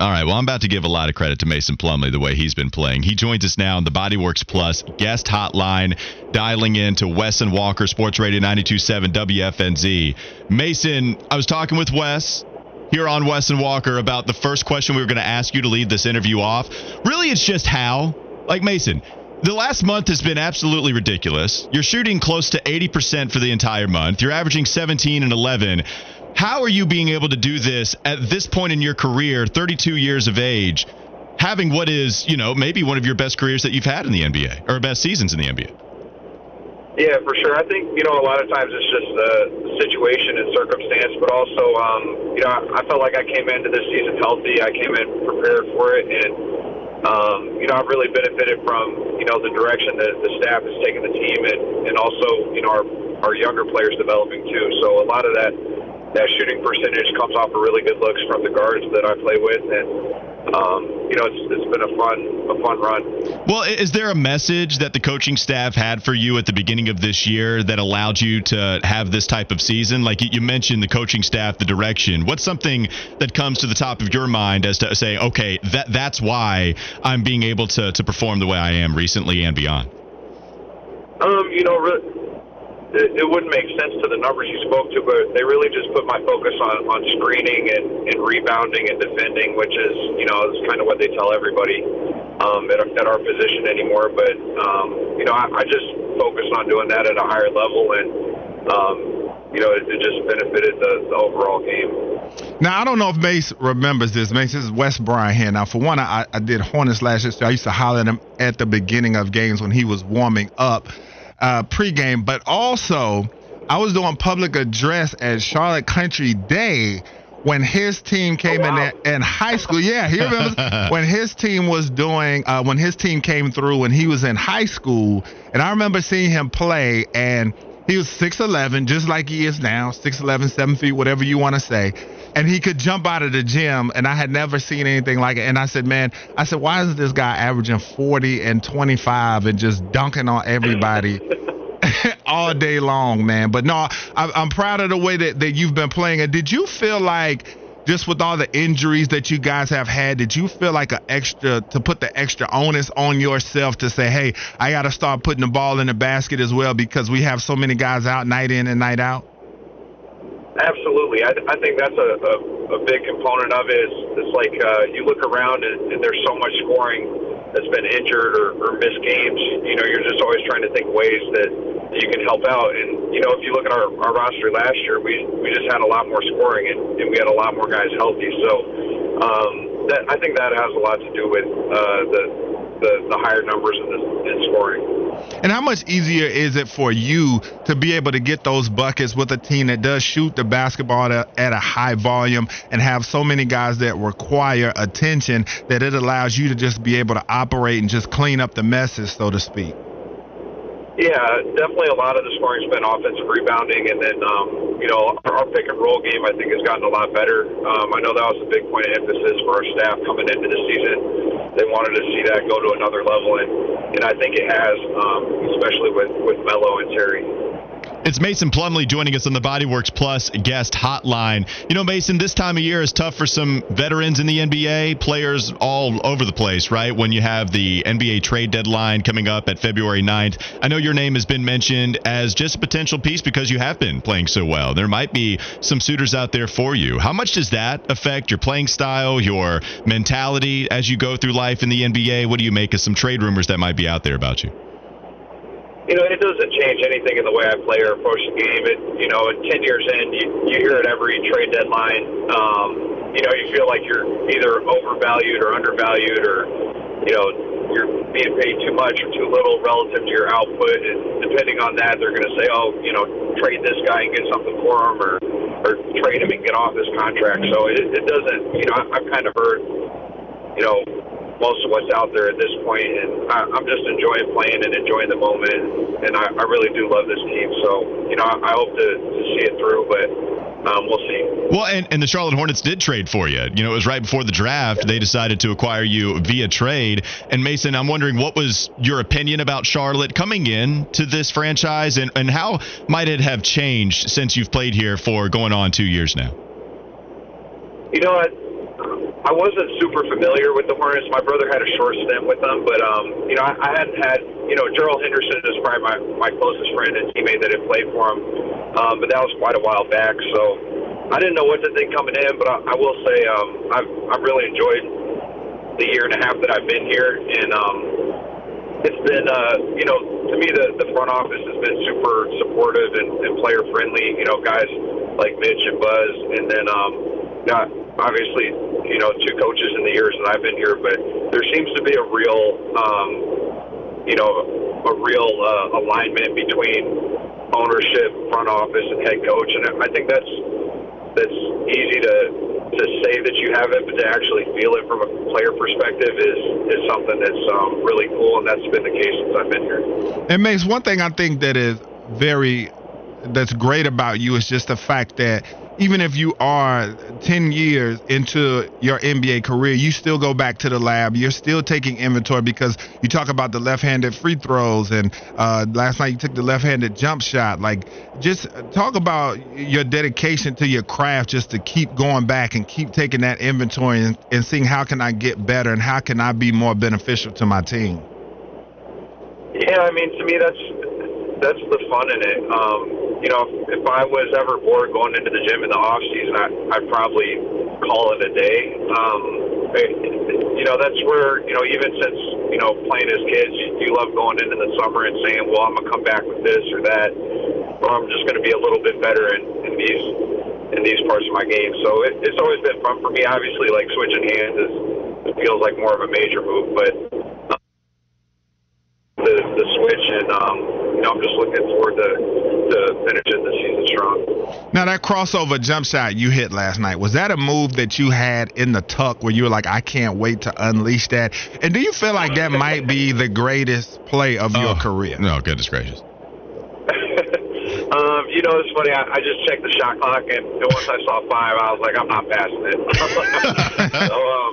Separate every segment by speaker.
Speaker 1: All right. Well, I'm about to give a lot of credit to Mason Plumlee the way he's been playing. He joins us now on the Bodyworks Plus guest hotline, dialing in to Wes and Walker Sports Radio 92.7 WFNZ. Mason, I was talking with Wes here on Wes and Walker about the first question we were going to ask you to lead this interview off. Really, it's just how. Like Mason, the last month has been absolutely ridiculous. You're shooting close to 80% for the entire month. You're averaging 17 and 11. How are you being able to do this at this point in your career, 32 years of age, having what is, you know, maybe one of your best careers that you've had in the NBA or best seasons in the NBA?
Speaker 2: Yeah, for sure. I think you know a lot of times it's just the situation and circumstance, but also um, you know I, felt like I came into this season healthy. I came in prepared for it, and um, you know I've really benefited from you know the direction that the staff has taken the team, and and also you know our our younger players developing too. So a lot of that that shooting percentage comes off of really good looks from the guards that I play with, and um, you know, it's, it's been a fun a fun run.
Speaker 1: Well, is there a message that the coaching staff had for you at the beginning of this year that allowed you to have this type of season? Like you mentioned, the coaching staff, the direction. What's something that comes to the top of your mind as to say, okay, that that's why I'm being able to to perform the way I am recently and beyond?
Speaker 2: Um, you know, re- it, it wouldn't make sense to the numbers you spoke to, but they really just put my focus on, on screening and, and rebounding and defending, which is, you know, is kind of what they tell everybody um, at, at our position anymore. But, um, you know, I, I just focused on doing that at a higher level, and, um, you know, it, it just benefited the, the overall game.
Speaker 3: Now I don't know if Mace remembers this. Mace, this is Wes Bryant here. Now, for one, I, I did Hornets last year. So I used to holler at him at the beginning of games when he was warming up uh, pregame, but also I was doing public address at Charlotte Country Day when his team came oh, wow. in in high school. Yeah, he remembers when his team was doing uh, when his team came through when he was in high school, and I remember seeing him play and. He was 6'11, just like he is now, 6'11, 7 feet, whatever you want to say and he could jump out of the gym and I had never seen anything like it. And I said, man, I said, why is this guy averaging 40 and 25 and just dunking on everybody? all day long, man. But no, I, I'm proud of the way that, that you've been playing. And did you feel like just with all the injuries that you guys have had, did you feel like an extra to put the extra onus on yourself to say, hey, I got to start putting the ball in the basket as well because we have so many guys out night in and night out?
Speaker 2: Absolutely, I, I think that's a, a, a big component of it. It's, it's like uh, you look around and, and there's so much scoring that's been injured or, or missed games. You know, you're just always trying to think ways that you can help out. And you know, if you look at our, our roster last year, we we just had a lot more scoring and, and we had a lot more guys healthy. So um, that I think that has a lot to do with uh, the, the the higher numbers in, the, in scoring.
Speaker 3: And how much easier is it for you to be able to get those buckets with a team that does shoot the basketball at a high volume and have so many guys that require attention that it allows you to just be able to operate and just clean up the messes, so to speak?
Speaker 2: Yeah, definitely a lot of the scoring's been offensive rebounding, and then um, you know our, our pick and roll game I think has gotten a lot better. Um, I know that was a big point of emphasis for our staff coming into the season. They wanted to see that go to another level, and and I think it has, um, especially with with Melo and Terry.
Speaker 1: It's Mason Plumlee joining us on the Bodyworks Plus guest hotline. You know, Mason, this time of year is tough for some veterans in the NBA, players all over the place, right? When you have the NBA trade deadline coming up at February 9th. I know your name has been mentioned as just a potential piece because you have been playing so well. There might be some suitors out there for you. How much does that affect your playing style, your mentality as you go through life in the NBA? What do you make of some trade rumors that might be out there about you?
Speaker 2: You know, it doesn't change anything in the way I play or approach the game. It, you know, 10 years in, you, you hear it every trade deadline. Um, you know, you feel like you're either overvalued or undervalued or, you know, you're being paid too much or too little relative to your output. And depending on that, they're going to say, oh, you know, trade this guy and get something for him or, or trade him and get off his contract. So it, it doesn't, you know, I've kind of heard, you know, most of what's out there at this point, and I, I'm just enjoying playing and enjoying the moment, and I, I really do love this team. So, you know, I, I hope to, to see it through, but um, we'll see.
Speaker 1: Well, and, and the Charlotte Hornets did trade for you. You know, it was right before the draft. They decided to acquire you via trade. And Mason, I'm wondering what was your opinion about Charlotte coming in to this franchise, and, and how might it have changed since you've played here for going on two years now?
Speaker 2: You know, I, I wasn't super familiar with the Hornets. My brother had a short stint with them, but um, you know, I, I hadn't had you know, Gerald Henderson is probably my my closest friend and teammate that had played for him, um, but that was quite a while back. So I didn't know what to think coming in, but I, I will say um, I've I've really enjoyed the year and a half that I've been here, and um, it's been uh, you know, to me the the front office has been super supportive and, and player friendly. You know, guys like Mitch and Buzz, and then um, got obviously, you know, two coaches in the years that I've been here, but there seems to be a real, um, you know, a real uh, alignment between ownership, front office, and head coach, and I think that's that's easy to to say that you have it, but to actually feel it from a player perspective is is something that's um, really cool, and that's been the case since I've been here.
Speaker 3: It makes one thing I think that is very that's great about you is just the fact that even if you are 10 years into your NBA career, you still go back to the lab. You're still taking inventory because you talk about the left handed free throws, and uh, last night you took the left handed jump shot. Like, just talk about your dedication to your craft just to keep going back and keep taking that inventory and, and seeing how can I get better and how can I be more beneficial to my team.
Speaker 2: Yeah, I mean, to me, that's that's the fun in it. Um, you know, if, I was ever bored going into the gym in the off season, I, I'd probably call it a day. Um, it, you know, that's where you know, even since you know playing as kids, you, you love going into the summer and saying, "Well, I'm gonna come back with this or that, or I'm just gonna be a little bit better in, in these in these parts of my game." So it, it's always been fun for me. Obviously, like switching hands is it feels like more of a major move, but um, the the switch and um, you know, I'm just looking forward to to finishing the season strong.
Speaker 3: Now that crossover jump shot you hit last night was that a move that you had in the tuck where you were like, I can't wait to unleash that? And do you feel like that might be the greatest play of oh, your career?
Speaker 1: No, goodness gracious.
Speaker 2: Um, you know, it's funny. I, I just checked the shot clock, and, and once I saw five, I was like, I'm not passing it. so, um,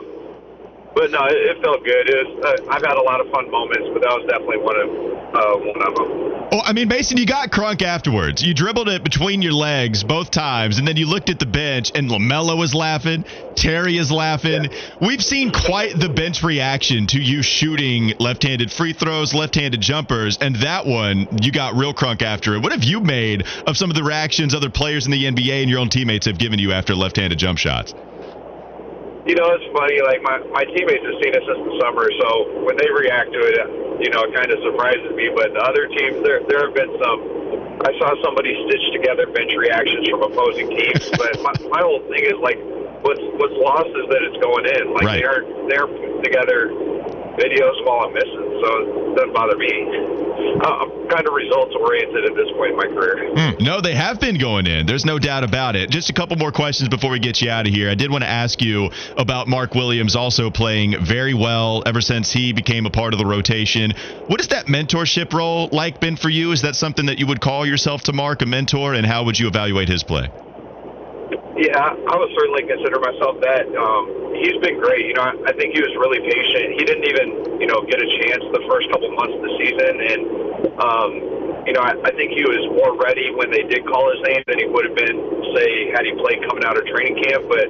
Speaker 2: but no, it, it felt good. It was, uh, I've had a lot of fun moments, but that was definitely one of uh, one of them.
Speaker 1: Well, I mean, Mason, you got crunk afterwards. You dribbled it between your legs both times, and then you looked at the bench, and LaMelo was laughing, Terry is laughing. Yeah. We've seen quite the bench reaction to you shooting left-handed free throws, left-handed jumpers, and that one you got real crunk after it. What have you made of some of the reactions other players in the NBA and your own teammates have given you after left-handed jump shots?
Speaker 2: You know, it's funny. Like my my teammates have seen it since the summer, so when they react to it, you know, it kind of surprises me. But the other teams, there there have been some. I saw somebody stitch together bench reactions from opposing teams, but my, my whole thing is like, what's what's lost is that it's going in. Like right. they are they're putting together videos while I'm missing, so it doesn't bother me. Uh, I'm kind of results oriented at this point in my career.
Speaker 1: Mm, no, they have been going in. There's no doubt about it. Just a couple more questions before we get you out of here. I did want to ask you about Mark Williams also playing very well ever since he became a part of the rotation. What has that mentorship role like been for you? Is that something that you would call yourself to Mark a mentor, and how would you evaluate his play?
Speaker 2: Yeah, I would certainly consider myself that. Um, he's been great. You know, I, think he was really patient. He didn't even, you know, get a chance the first couple months of the season, and um, you know, I, I think he was more ready when they did call his name than he would have been, say, had he played coming out of training camp. But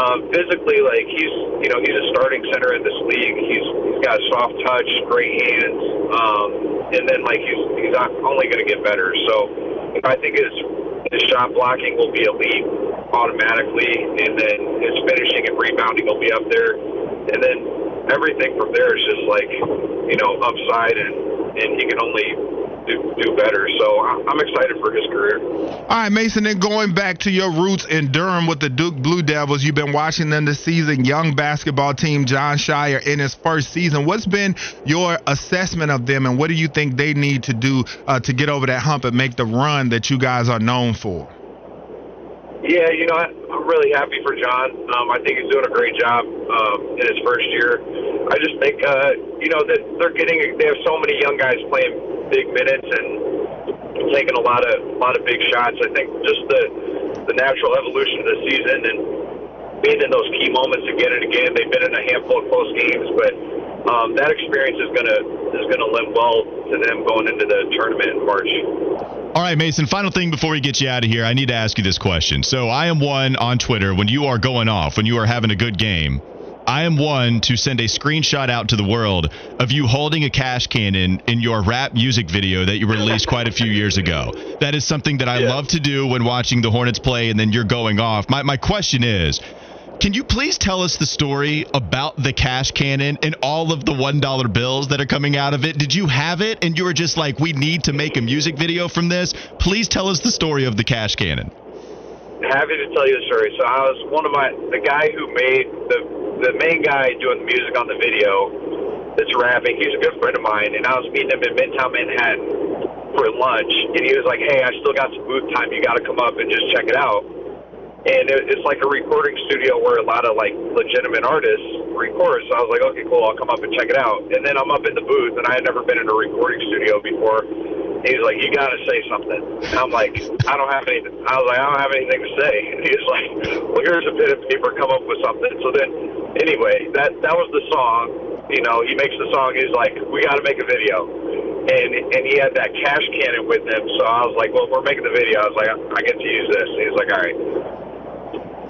Speaker 2: um, physically, like he's, you know, he's a starting center in this league. He's he's got a soft touch, great hands, um, and then like he's he's not only going to get better. So I think his his shot blocking will be elite automatically, and then his finishing and rebounding will be up there, and then everything from there is just like you know upside, and and he can only do, do better. So I'm excited for his career. All
Speaker 3: right, Mason. Then going back to your roots in Durham with the Duke Blue Devils, you've been watching them this season. Young basketball team, Jon Scheyer, in his first season. What's been your assessment of them, and what do you think they need to do uh, to get over that hump and make the run that you guys are known for?
Speaker 2: Yeah, you know, I'm really happy for Jon. Um, I think he's doing a great job um, in his first year. I just think, uh, you know, that they're getting. They have so many young guys playing big minutes and taking a lot of a lot of big shots. I think just the the natural evolution of the season and being in those key moments again and again. They've been in a handful of close games, but um, that experience is gonna is gonna lend well to them going into the tournament in March.
Speaker 1: All right, Mason, final thing before we get you out of here, I need to ask you this question. So I am one on Twitter when you are going off, when you are having a good game. I am one to send a screenshot out to the world of you holding a cash cannon in your rap music video that you released quite a few years ago. That is something that I yeah. love to do when watching the Hornets play and then you're going off. My, my question is can you please tell us the story about the cash cannon and all of the $1 bills that are coming out of it? Did you have it and you were just like, we need to make a music video from this? Please tell us the story of the cash cannon.
Speaker 2: Happy to tell you the story. So I was one of my, the guy who made the the main guy doing the music on the video that's rapping, he's a good friend of mine, and I was meeting him in Midtown Manhattan for lunch, and he was like, "Hey, I still got some booth time. You got to come up and just check it out." And it, it's like a recording studio where a lot of like legitimate artists record. So I was like, "Okay, cool. I'll come up and check it out." And then I'm up in the booth, and I had never been in a recording studio before. He's like, "You got to say something." And I'm like, "I don't have anything." I was like, "I don't have anything to say." And he's like, "Well, here's a bit of paper. Come up with something." So then anyway, that that was the song. You know, he makes the song. He's like, we got to make a video, and and he had that cash cannon with him. So I was like, well, we're making the video. I was like, I get to use this. And he's like, all right.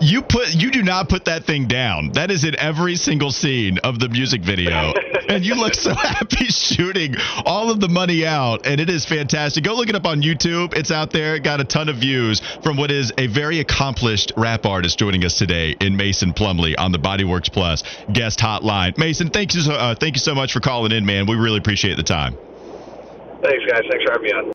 Speaker 1: You put you do not put that thing down. That is in every single scene of the music video. and you look so happy shooting all of the money out and it is fantastic. Go look it up on YouTube. It's out there. Got a ton of views from what is a very accomplished rap artist joining us today in Mason Plumlee on the Bodyworks Plus guest hotline. Mason, thank you so, uh, thank you so much for calling in, man. We really appreciate the time.
Speaker 2: Thanks guys. Thanks for having me on.